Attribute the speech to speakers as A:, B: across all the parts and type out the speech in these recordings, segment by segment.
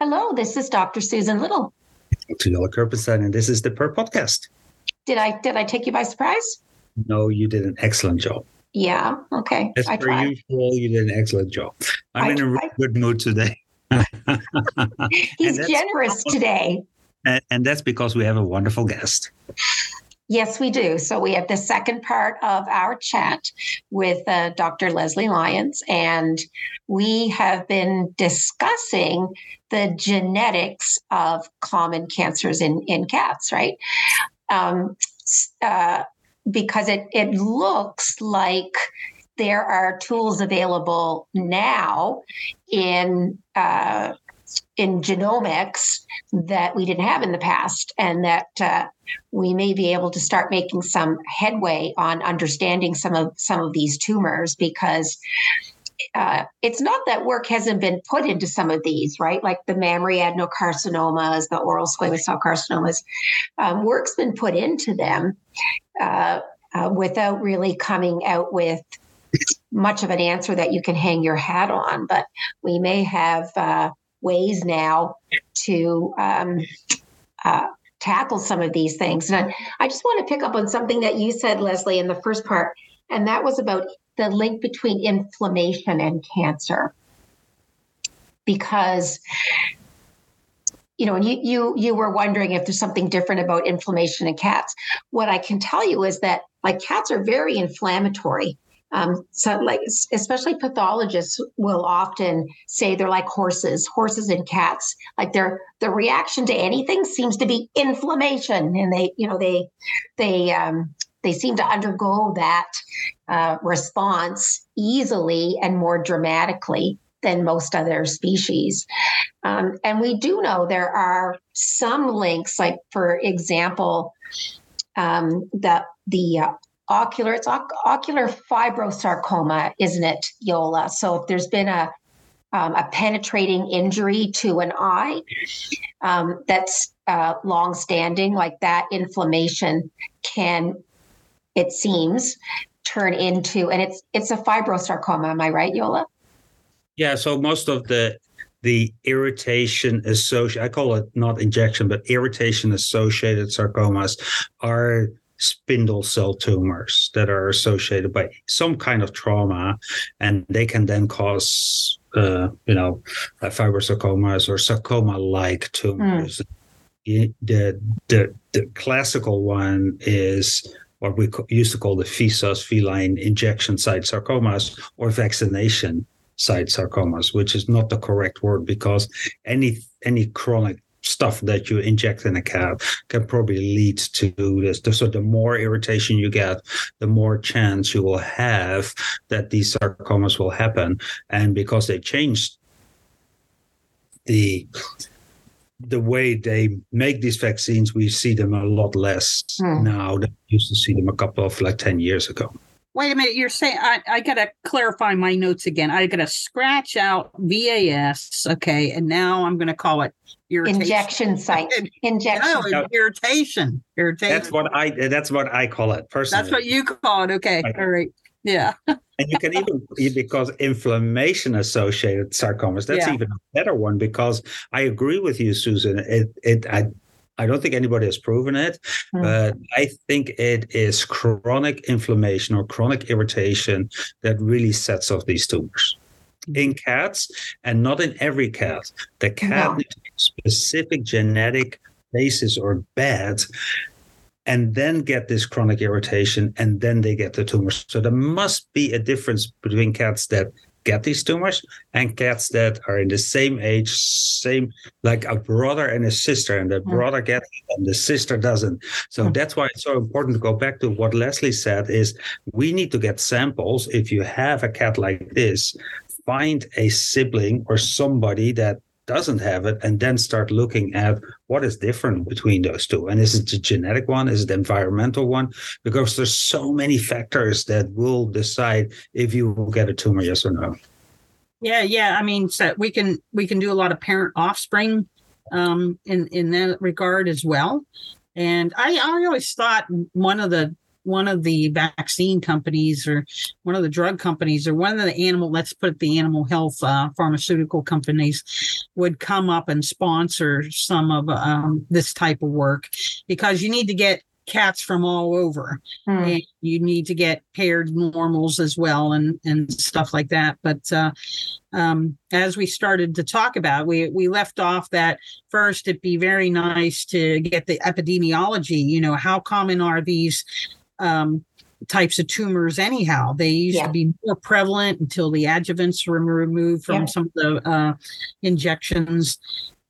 A: Hello, this is Dr. Susan Little.
B: To Jolle Kirpensteijn, and this is the Purr Podcast.
A: Did I did I take you by surprise?
B: No, you did an excellent job.
A: Yeah. Okay.
B: As
A: I
B: per
A: tried.
B: usual, you did an excellent job. I'm
A: I
B: in a really good mood today.
A: He's generous today.
B: and, and that's because we have a wonderful guest.
A: Yes, we do. So we have the second part of our chat with uh, Dr. Leslie Lyons, and we have been discussing the genetics of common cancers in in cats, right? Um, uh, because it it looks like there are tools available now in uh, in genomics that we didn't have in the past, and that uh, we may be able to start making some headway on understanding some of some of these tumors because uh, it's not that work hasn't been put into some of these, right? Like the mammary adenocarcinomas, the oral squamous cell carcinomas. Um, work's been put into them uh, uh, without really coming out with much of an answer that you can hang your hat on. But we may have uh, ways now to um, uh, tackle some of these things. And I, I just want to pick up on something that you said, Leslie, in the first part, and that was about the link between inflammation and cancer. Because you know, and you you you were wondering if there's something different about inflammation in cats. What I can tell you is that like cats are very inflammatory. Um, so like especially pathologists will often say they're like horses, horses and cats. Like their the reaction to anything seems to be inflammation, and they you know they they um, they seem to undergo that uh, response easily and more dramatically than most other species. Um, and we do know there are some links, like for example, um, the the uh, ocular it's oc- ocular fibrosarcoma, isn't it, Jolle? So if there's been a um, a penetrating injury to an eye um, that's uh, long-standing, like that inflammation can, it seems, turn into, and it's it's a fibrosarcoma. Am I right, Jolle?
B: Yeah, so most of the the irritation associated, I call it not injection, but irritation associated sarcomas are spindle cell tumors that are associated by some kind of trauma, and they can then cause, uh, you know, fibrosarcomas or sarcoma-like tumors. The, the the the classical one is what we co- used to call the FISAs, feline injection site sarcomas, or vaccination site sarcomas, which is not the correct word because any any chronic stuff that you inject in a cat can probably lead to this. So the more irritation you get, the more chance you will have that these sarcomas will happen. And because they changed the the way they make these vaccines, we see them a lot less
A: Hmm.
B: now than we used to see them a couple of like 10 years ago.
C: Wait a minute, you're saying I, I gotta clarify my notes again. I gotta scratch out VAS, okay, and now I'm gonna call it irritation.
A: Injection site. Injection.
C: No, it's irritation. Irritation.
B: That's what I that's what I call it personally.
C: That's what you call it. Okay.
B: Right.
C: All right. Yeah.
B: and you can even because inflammation associated sarcomas that's
C: Yeah.
B: even a better one because i agree with you susan it it i I don't think anybody has proven it,
A: Hmm.
B: but I think it is chronic inflammation or chronic irritation that really sets off these tumors in cats and not in every cat. The cat
A: No.
B: needs a specific genetic basis or bad and then get this chronic irritation and then they get the tumors. So there must be a difference between cats that get these tumors and cats that are in the same age, same like a brother and a sister, and the
A: Mm.
B: brother gets it and the sister doesn't. So
A: Mm.
B: that's why it's so important to go back to what Leslie said is we need to get samples. If you have a cat like this, find a sibling or somebody that doesn't have it, and then start looking at what is different between those two. And is it the genetic one? Is it the environmental one? Because there's so many factors that will decide if you will get a tumor, yes or no.
C: Yeah, yeah. I mean, so we can we can do a lot of parent offspring um, in in that regard as well. And I, I always thought one of the one of the vaccine companies or one of the drug companies or one of the animal let's put the animal health uh, pharmaceutical companies would come up and sponsor some of um, this type of work because you need to get cats from all over mm. and you need to get paired normals as well and and stuff like that but uh, um, as we started to talk about we we left off that first it'd be very nice to get the epidemiology you know how common are these um, types of tumors anyhow. They used yeah. to be more prevalent until the adjuvants were removed from yeah. some of the uh, injections.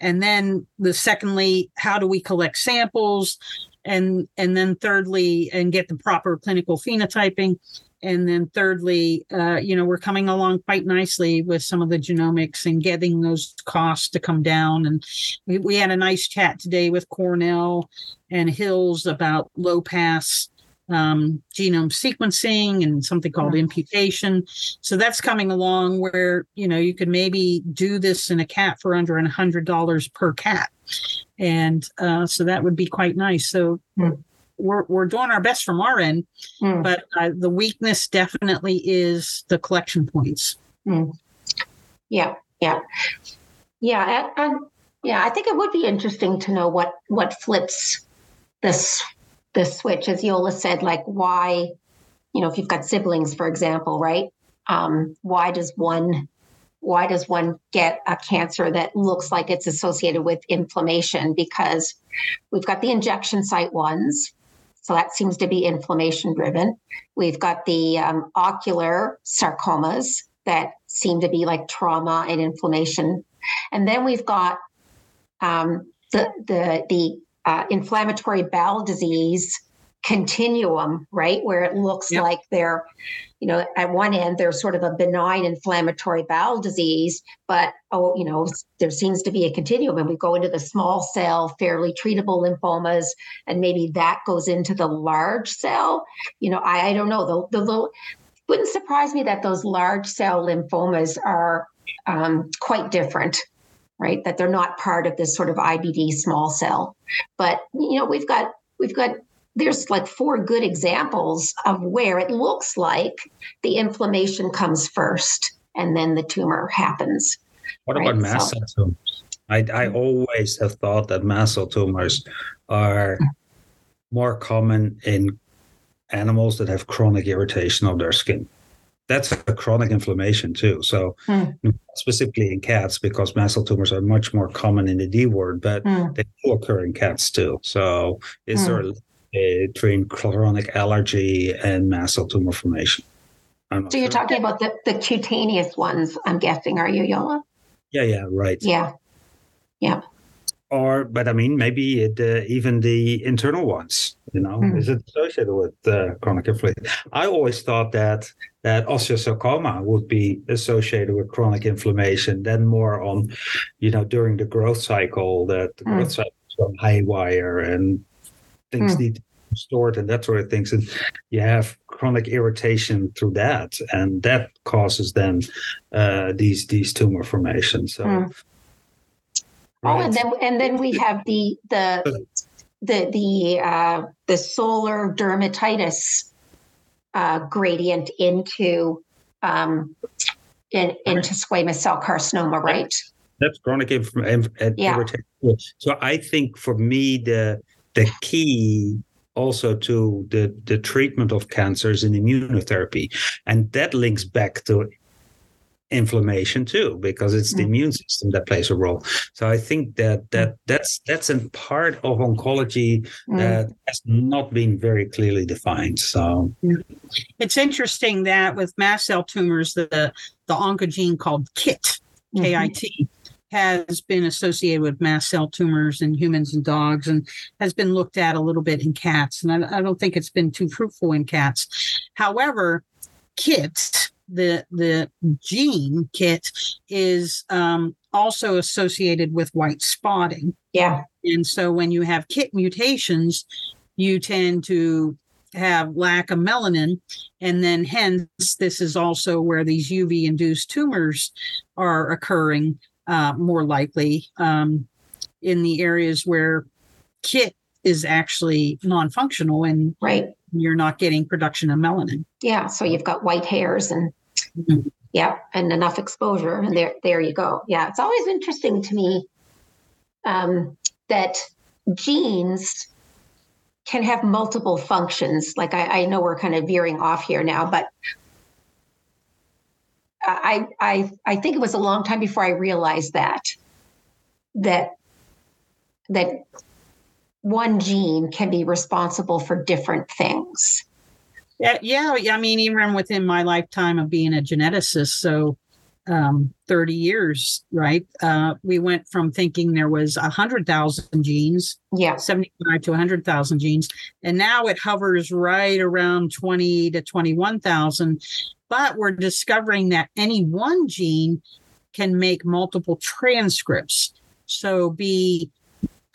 C: And then the secondly how do we collect samples? And and then thirdly and get the proper clinical phenotyping. And then thirdly uh, you know we're coming along quite nicely with some of the genomics and getting those costs to come down. And we, we had a nice chat today with cornell and hills about low pass um, genome sequencing and something called yeah. imputation. So that's coming along where you know you could maybe do this in a cat for under a hundred dollars per cat, and uh, so that would be quite nice. So. Mm. We're, we're doing our best from our end, mm. but uh, the weakness definitely is the collection points.
A: Mm. Yeah, yeah, yeah, and, and yeah. I think it would be interesting to know what what flips this the switch, as Jolle said, like why, you know, if you've got siblings, for example, right? Um, why does one why does one get a cancer that looks like it's associated with inflammation? Because we've got the injection site ones, so that seems to be inflammation driven. We've got the um, ocular sarcomas that seem to be like trauma and inflammation, and then we've got um, the the the uh, inflammatory bowel disease continuum, right? Where it looks yep. like they're, you know, at one end, there's sort of a benign inflammatory bowel disease, but, oh, you know, there seems to be a continuum. And we go into the small cell, fairly treatable lymphomas, and maybe that goes into the large cell. You know, I, I don't know. The, the little, wouldn't surprise me that those large cell lymphomas are um, quite different right? That they're not part of this sort of IBD small cell. But you know, we've got we've got there's like four good examples of where it looks like the inflammation comes first and then the tumor happens.
B: What right? about mast cell tumors? I, I mm-hmm. always have thought that mast cell tumors are mm. more common in animals that have chronic irritation of their skin that's a chronic inflammation too. So mm. specifically in cats, because mast cell tumors are much more common in the D word, but mm. they do occur in cats too. So is mm. there a between chronic allergy and mast cell tumor formation?
A: So you're talking about the, the cutaneous ones, I'm guessing, are you, Jolle?
B: Yeah, yeah, right.
A: Yeah. Yeah
B: or but i mean maybe it, uh, even the internal ones you know mm. is it associated with uh, chronic inflammation i always thought that that osteosarcoma would be associated with chronic inflammation then more on you know during the growth cycle that the mm. growth cycle is haywire and things mm. need to be restored and that sort of things and you have chronic irritation through that and that causes then uh, these these tumor formations so hmm.
A: Right. Oh, and then and then we have the the the the uh, the solar dermatitis uh, gradient into um, in, into squamous cell carcinoma, right?
B: That's chronic inf- inf- yeah. So I think for me the the key also to the the treatment of cancers in immunotherapy, and that links back to inflammation too because it's the mm. immune system that plays a role so i think that mm. that that's that's a part of oncology mm. that has not been very clearly defined so
C: it's interesting that with mast cell tumors the the oncogene called kit kit mm-hmm. has been associated with mast cell tumors in humans and dogs and has been looked at a little bit in cats and i, I don't think it's been too fruitful in cats however kit the the gene kit is um, also associated with white spotting.
A: Yeah.
C: And so when you have KIT mutations, you tend to have lack of melanin. And then hence, this is also where these UV induced tumors are occurring uh, more likely um, in the areas where KIT is actually non functional and
A: Right.
C: you're not getting production of melanin.
A: Yeah. So you've got white hairs and
C: Mhm.
A: yeah, and enough exposure, and there there you go. Yeah. It's always interesting to me um, that genes can have multiple functions. Like I, I know we're kind of veering off here now, but I I I think it was a long time before I realized that that that one gene can be responsible for different things.
C: Yeah, yeah. I mean, even within my lifetime of being a geneticist, so um, 30 years, right? Uh, we went from thinking there was 100,000 genes,
A: Yeah.
C: 75 to 100,000 genes, and now it hovers right around 20 to 21,000. But we're discovering that any one gene can make multiple transcripts. So be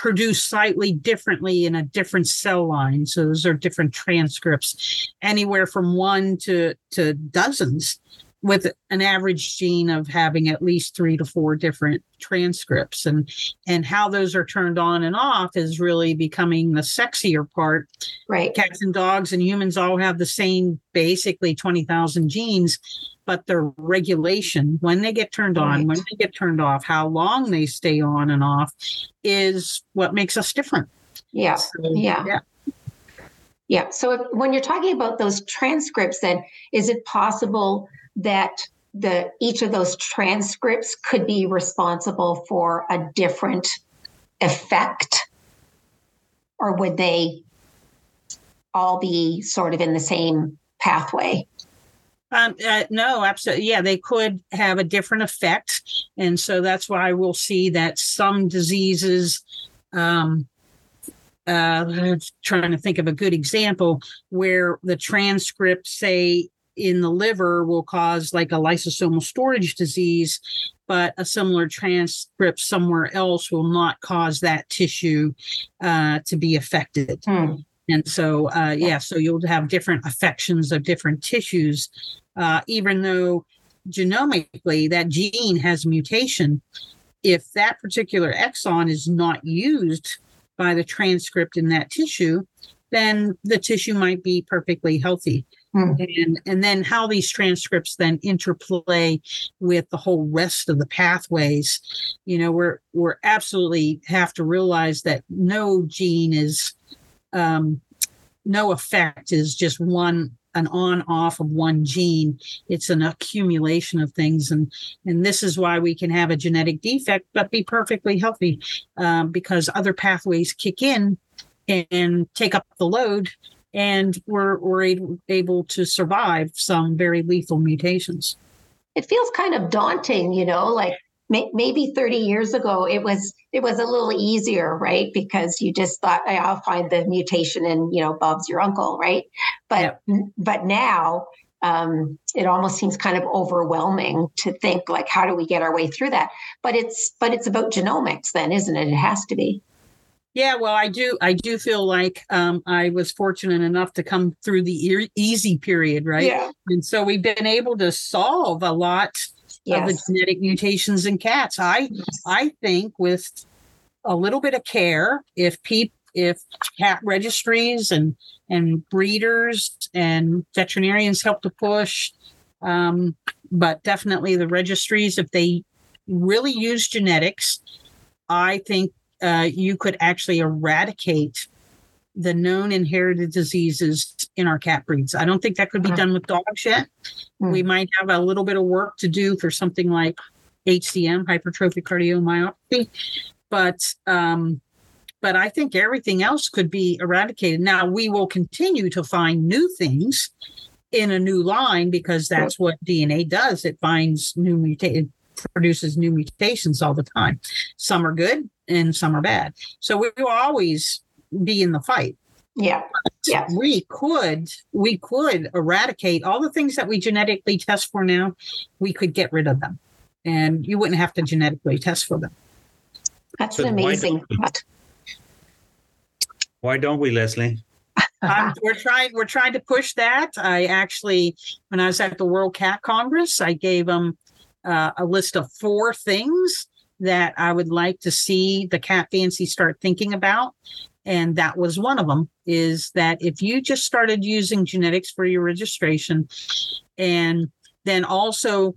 C: produced slightly differently in a different cell line. So those are different transcripts, anywhere from one to, to dozens, with an average gene of having at least three to four different transcripts. And and how those are turned on and off is really becoming the sexier part.
A: Right.
C: Cats and dogs and humans all have the same basically 20,000 genes, but their regulation, when they get turned on,
A: Right.
C: when they get turned off, how long they stay on and off is what makes us different.
A: Yeah.
C: So,
A: Yeah.
C: yeah.
A: Yeah. So if, when you're talking about those transcripts, then is it possible that the each of those transcripts could be responsible for a different effect, or would they all be sort of in the same pathway?
C: Um, uh, no, absolutely. Yeah, they could have a different effect. And so that's why we'll see that some diseases, um, uh, trying to think of a good example where the transcript, say, in the liver will cause like a lysosomal storage disease, but a similar transcript somewhere else will not cause that tissue uh, to be affected.
A: Hmm.
C: And so, uh, yeah, so you'll have different affections of different tissues, uh, even though genomically that gene has mutation. If that particular exon is not used by the transcript in that tissue, then the tissue might be perfectly healthy.
A: Hmm.
C: And, and then how these transcripts then interplay with the whole rest of the pathways, you know, we're we're absolutely have to realize that no gene is um, no effect is just one an on off of one gene it's an accumulation of things and and this is why we can have a genetic defect but be perfectly healthy um, because other pathways kick in and, and take up the load and we're we're able, to survive some very lethal mutations
A: It feels kind of daunting, you know, like may, maybe 30 years ago it was it was a little easier, right? Because you just thought I'll find the mutation and you know Bob's your uncle, right? But but now um, it almost seems kind of overwhelming to think like how do we get our way through that? But it's but it's about genomics then, isn't it? It has to be.
C: Yeah, well, I do. I do feel like um, I was fortunate enough to come through the e- easy period, right?
A: Yeah.
C: And so we've been able to solve a lot of the genetic mutations in cats. I I think with a little bit of care, if people if cat registries and and breeders and veterinarians help to push, um, but definitely the registries, if they really use genetics, I think uh, you could actually eradicate the known inherited diseases in our cat breeds. I don't think that could be
A: Uh-huh.
C: done with dogs yet.
A: Hmm.
C: We might have a little bit of work to do for something like HCM, hypertrophic cardiomyopathy, but um, but I think everything else could be eradicated. Now we will continue to find new things in a new line because that's what DNA does. It finds new mutate, produces new mutations all the time. Some are good and some are bad. So we will always be in the fight.
A: Yeah. Yeah.
C: We could we could eradicate all the things that we genetically test for now. We could get rid of them. and you wouldn't have to genetically test for them.
A: That's
B: But
A: an amazing
B: don't
A: thought.
B: Why don't we, Leslie?
C: um, we're trying we're trying to push that. I actually, when I was at the World Cat Congress, I gave them uh, a list of four things that I would like to see the cat fancy start thinking about, and that was one of them. Is that if you just started using genetics for your registration, and then also,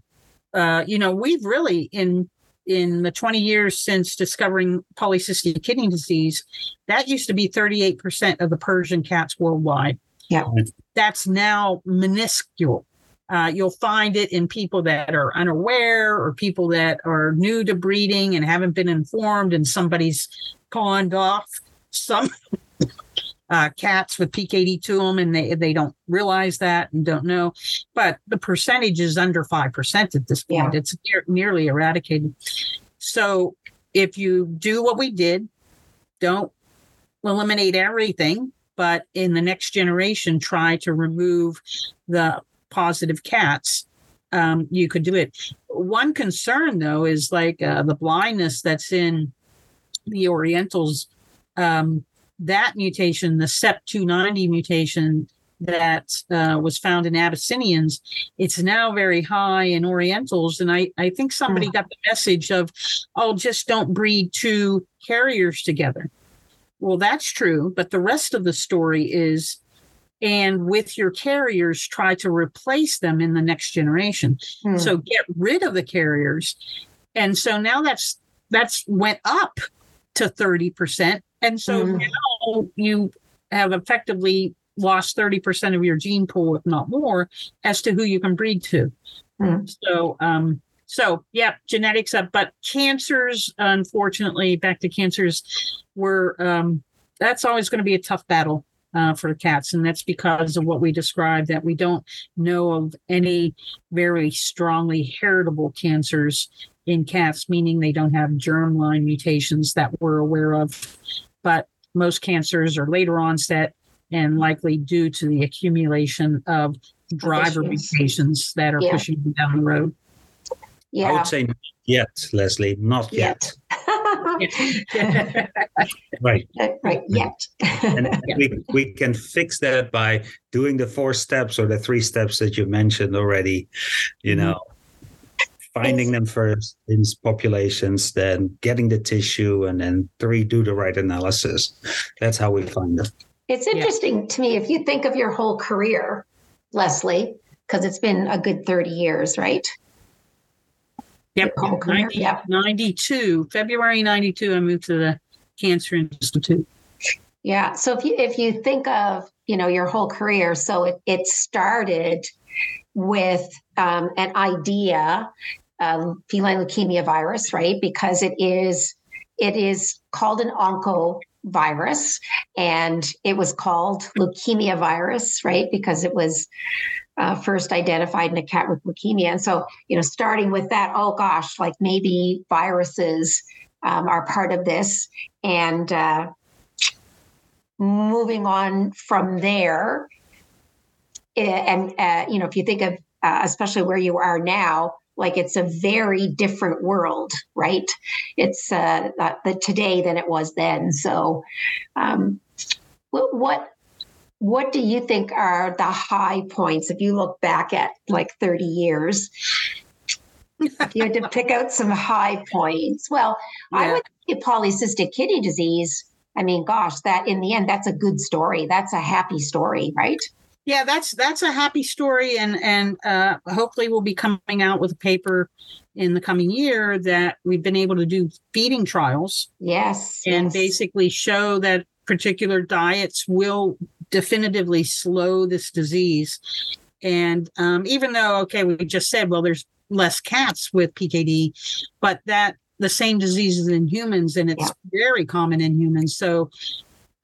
C: uh, you know, we've really in in the 20 years since discovering polycystic kidney disease, that used to be 38% of the Persian cats worldwide.
A: Yeah.
C: That's now minuscule. Uh, you'll find it in people that are unaware or people that are new to breeding and haven't been informed, and somebody's pawned off some uh, cats with PKD to them, and they they don't realize that and don't know. But the percentage is under five percent at this point. It's near, nearly eradicated. So if you do what we did, don't eliminate everything, but in the next generation, try to remove the positive cats. Um, you could do it. One concern, though, is like uh, the blindness that's in the Orientals. Um, that mutation, the CEP290 mutation that uh, was found in Abyssinians, it's now very high in Orientals. And I, I think somebody got the message of, oh, just don't breed two carriers together. Well, that's true. But the rest of the story is, and with your carriers, try to replace them in the next generation.
A: Hmm.
C: So get rid of the carriers. And so now that's that's went up to 30%. And so
A: Mhm.
C: now you have effectively lost 30% of your gene pool, if not more, as to who you can breed to.
A: Hmm.
C: So um so yeah, genetics up, but cancers, unfortunately, back to cancers, were um that's always going to be a tough battle uh, for cats, and that's because of what we described that we don't know of any very strongly heritable cancers in cats, meaning they don't have germline mutations that we're aware of. But most cancers are later onset and likely due to the accumulation of driver
A: issues.
C: mutations that are
A: Yeah.
C: pushing them down the road.
A: Yeah.
B: I would say not yet, Leslie, not yet. Right.
A: right. Yet.
B: And
C: Yeah.
B: we, we can fix that by doing the four steps or the three steps that you mentioned already, you
C: Mhm.
B: know, finding them first in populations, then getting the tissue, and then three, do the right analysis. That's how we find them.
A: It's
C: Yeah.
A: interesting to me if you think of your whole career, Leslie, because it's been a good 30 years, right?
C: Yep.
A: Your
C: 90
A: Yeah.
C: 92, February 92, I moved to the Cancer Institute.
A: Yeah. So if you if you think of you know your whole career, so it it started with um, an idea, um, feline leukemia virus, right? Because it is it is called an oncovirus, and it was called leukemia virus, right? Because it was uh, first identified in a cat with leukemia, and so you know, starting with that, oh gosh, like maybe viruses um, are part of this, and uh, moving on from there eh, and uh, you know if you think of uh, especially where you are now like it's a very different world right? It's uh, the today than it was then. So um, what what do you think are the high points if you look back at like 30 years if you had to pick out some high points well i would say polycystic kidney disease I mean, gosh, that in the end, that's a good story. That's a happy story, right?
C: Yeah, that's that's a happy story, and and uh, hopefully we'll be coming out with a paper in the coming year that we've been able to do feeding trials
A: Yes.
C: and
A: yes.
C: basically show that particular diets will definitively slow this disease. And um, even though, okay, we just said, well, there's less cats with PKD, but that the same disease is in humans, and it's
A: Yeah.
C: very common in humans. So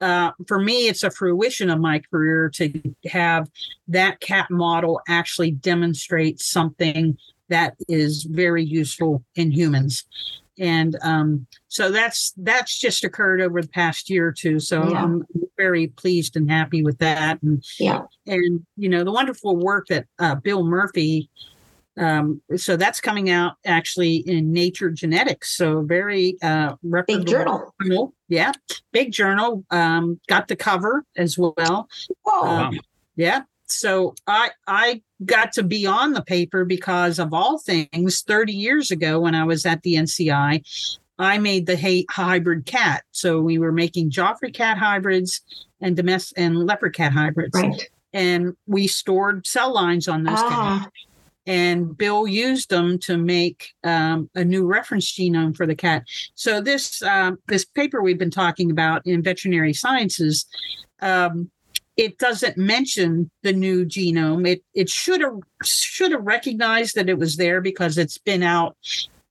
C: uh, for me, it's a fruition of my career to have that cat model actually demonstrate something that is very useful in humans. And um, so that's that's just occurred over the past year or two. So
A: Yeah.
C: I'm very pleased and happy with that. And
A: Yeah.
C: and you know the wonderful work that uh, Bill Murphy um, so that's coming out actually in Nature Genetics. So very uh,
A: big journal.
C: journal. Yeah, big journal. Um, got the cover as well.
A: Whoa.
C: Um, yeah. So I I got to be on the paper because of all things. Thirty years ago, when I was at the NCI, I made the hybrid cat. So we were making Geoffroy cat hybrids and domestic and leopard cat hybrids.
A: Right.
C: And we stored cell lines on those
A: Ah.
C: cats. And Bill used them to make um, a new reference genome for the cat. So this um, this paper we've been talking about in veterinary sciences, um, it doesn't mention the new genome. It it should have should have recognized that it was there because it's been out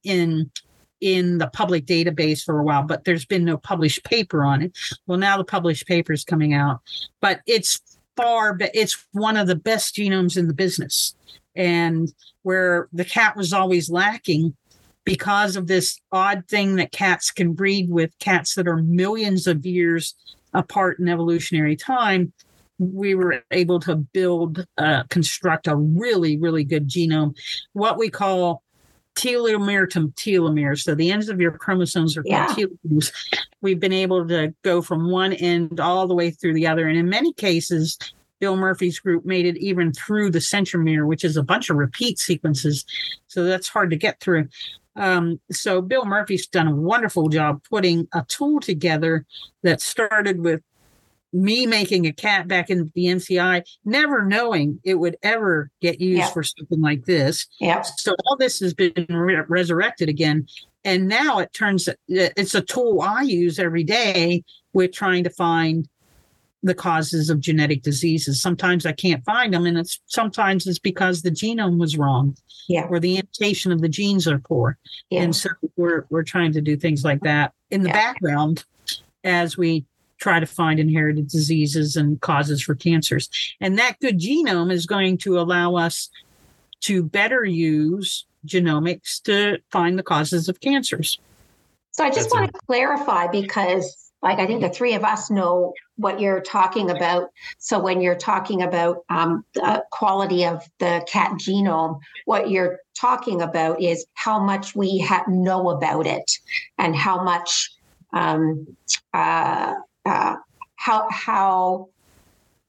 C: in in the public database for a while, but there's been no published paper on it. Well, now the published paper is coming out, but it's far, but it's one of the best genomes in the business. And where the cat was always lacking because of this odd thing that cats can breed with cats that are millions of years apart in evolutionary time, we were able to build, uh, construct a really, really good genome, what we call telomere to telomere. So the ends of your chromosomes are called telomeres. We've been able to go from one end all the way through the other. And in many cases, Bill Murphy's group made it even through the centromere, which is a bunch of repeat sequences. So that's hard to get through. Um, so Bill Murphy's done a wonderful job putting a tool together that started with me making a cat back in the NCI, never knowing it would ever get used
A: Yeah.
C: for something like this.
A: Yeah.
C: So all this has been re- resurrected again. And now it turns, it's a tool I use every day with trying to find the causes of genetic diseases. Sometimes I can't find them, and it's sometimes it's because the genome was wrong
A: Yeah.
C: or the annotation of the genes are poor.
A: Yeah.
C: And so we're we're trying to do things like that in the
A: Yeah.
C: background as we try to find inherited diseases and causes for cancers. And that good genome is going to allow us to better use genomics to find the causes of cancers.
A: So I just
B: That's
A: want to clarify because, like, I think the three of us know what you're talking about. So when you're talking about um, the quality of the cat genome, what you're talking about is how much we ha- know about it and how much, um, uh, uh, how how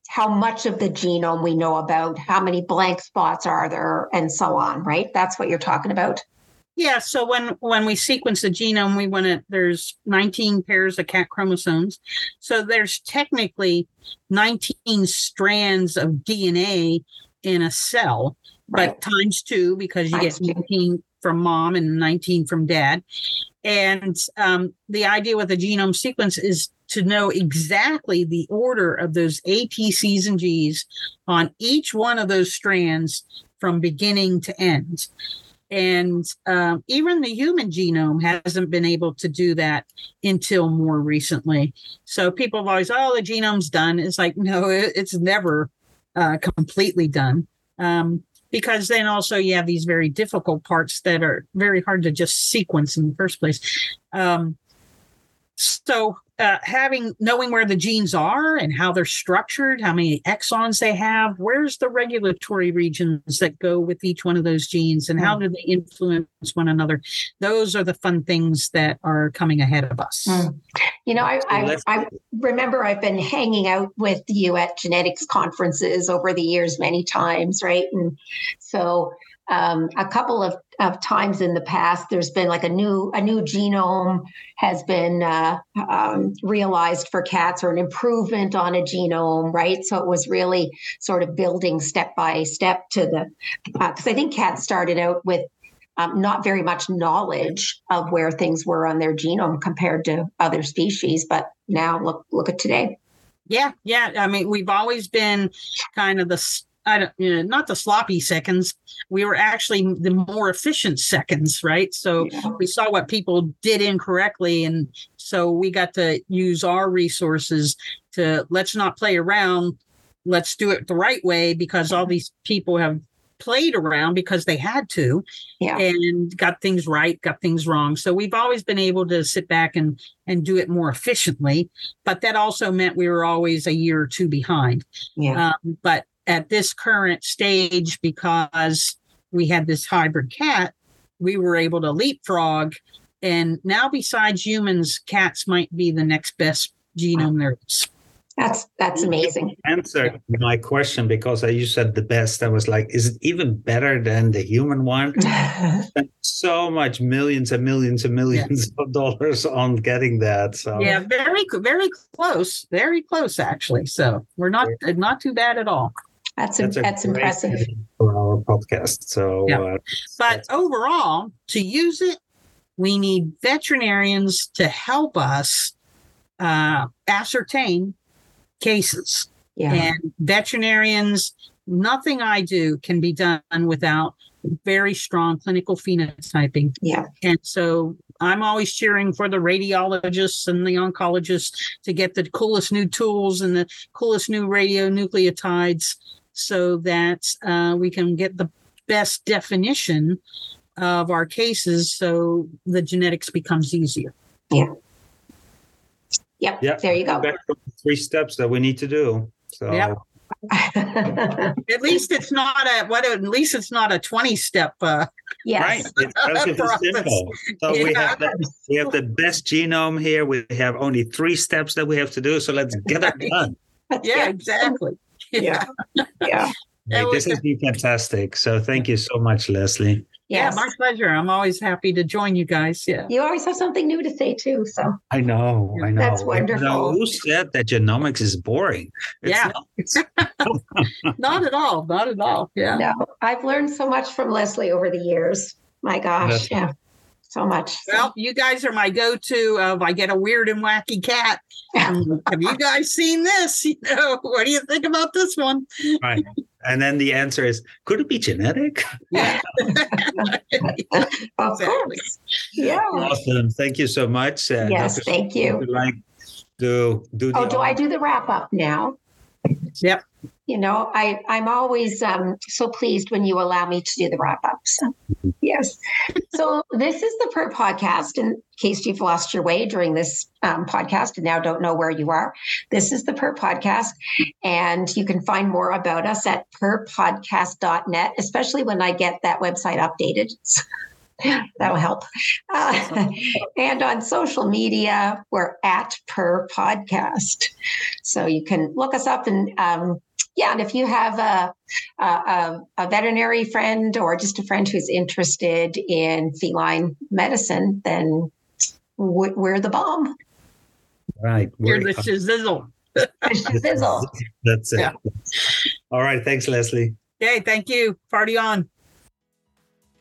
A: how much of the genome we know about, how many blank spots are there, and so on. Right? That's what you're talking about.
C: Yeah, so when when we sequence the genome, we want to there's 19 pairs of cat chromosomes. So there's technically 19 strands of DNA in a cell, but times two because you
A: Times
C: get
A: two.
C: 19 from mom and 19 from dad. And um, the idea with the genome sequence is to know exactly the order of those A, T, C's, and G's on each one of those strands from beginning to end. And um, even the human genome hasn't been able to do that until more recently. So people have always, oh, the genome's done. It's like, no, it's never uh, completely done. Um, because then also you have these very difficult parts that are very hard to just sequence in the first place. Um, so uh, having knowing where the genes are and how they're structured, how many exons they have, where's the regulatory regions that go with each one of those genes, and how do they influence one another? Those are the fun things that are coming ahead of us.
A: Mm. You know, I, I, I remember I've been hanging out with you at genetics conferences over the years many times, right? And so um, a couple of, of times in the past, there's been like a new a new genome has been uh, um, realized for cats or an improvement on a genome, right? So it was really sort of building step by step to the because I think cats started out with um, not very much knowledge of where things were on their genome compared to other species. But now look look at today.
C: Yeah, yeah. I mean, we've always been kind of the I don't, you know, not the sloppy seconds. We were actually the more efficient seconds, right? So
A: Yeah.
C: we saw what people did incorrectly, and so we got to use our resources to let's not play around. Let's do it the right way because all these people have played around because they had to
A: Yeah.
C: and got things right, got things wrong. So we've always been able to sit back and and do it more efficiently. But that also meant we were always a year or two behind.
A: Yeah.
C: Um, but at this current stage, because we had this hybrid cat, we were able to leapfrog. And now, besides humans, cats might be the next best genome there is.
A: That's that's amazing.
B: Answer my question because you said the best. I was like, is it even better than the human one? So much millions and millions and millions yeah. of dollars on getting that. So
C: yeah, very very close, very close actually. So we're not not too bad at all.
A: That's that's, that's impressive
B: for our podcast. So,
C: yeah. uh, but overall, to use it, we need veterinarians to help us uh, ascertain cases. Yeah. And veterinarians, nothing I do can be done without very strong clinical phenotyping.
A: Yeah.
C: And so I'm always cheering for the radiologists and the oncologists to get the coolest new tools and the coolest new radionucleotides so that uh, we can get the best definition of our cases so the genetics becomes easier.
A: Yeah. Yep. Yeah. There you go.
B: Three steps that we need to do. So.
C: Yep. at least it's not a what at least it's not a 20 step uh
A: yes.
B: right it's simple so yeah. we have the, we have the best genome here we have only three steps that we have to do so let's get it done
C: yeah exactly
A: yeah yeah,
B: yeah. this has been fantastic so thank you so much leslie
C: Yes. Yeah, my pleasure. I'm always happy to join you guys. Yeah.
A: You always have something new to say too. So
B: I know, I know.
A: That's wonderful.
B: Now, who said that genomics is boring?
C: It's yeah. Not. not. at all. Not at all. Yeah.
A: No, I've learned so much from Leslie over the years. My gosh. That's yeah. So much.
C: Well, you guys are my go-to. Of I get a weird and wacky cat. Um, have you guys seen this? You know, what do you think about this one?
B: Right. And then the answer is, could it be genetic?
A: Yeah. of course. Yeah.
B: Awesome. Thank you so much.
A: Uh, yes, Dr. thank you.
B: Would Like do do
A: Oh, do I do the wrap up now?
C: Yep.
A: You know, I I'm always um, so pleased when you allow me to do the wrap up. So, yes. So this is the Purr podcast. In case you've lost your way during this um, podcast and now don't know where you are, this is the Purr podcast, and you can find more about us at purrpodcast.net. Especially when I get that website updated. That'll help. Uh, and on social media, we're at Purr Podcast. So you can look us up and um, yeah, and if you have a, a, a, veterinary friend or just a friend who's interested in feline medicine, then we're the bomb.
B: Right.
C: You're the shizzle.
A: shizzle.
B: That's it. Yeah. All right. Thanks, Leslie.
C: Okay. Thank you. Party on.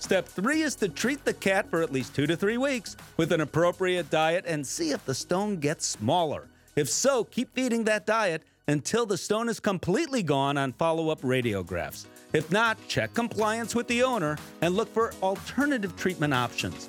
D: Step three is to treat the cat for at least two to three weeks with an appropriate diet and see if the stone gets smaller. If so, keep feeding that diet until the stone is completely gone on follow up radiographs. If not, check compliance with the owner and look for alternative treatment options.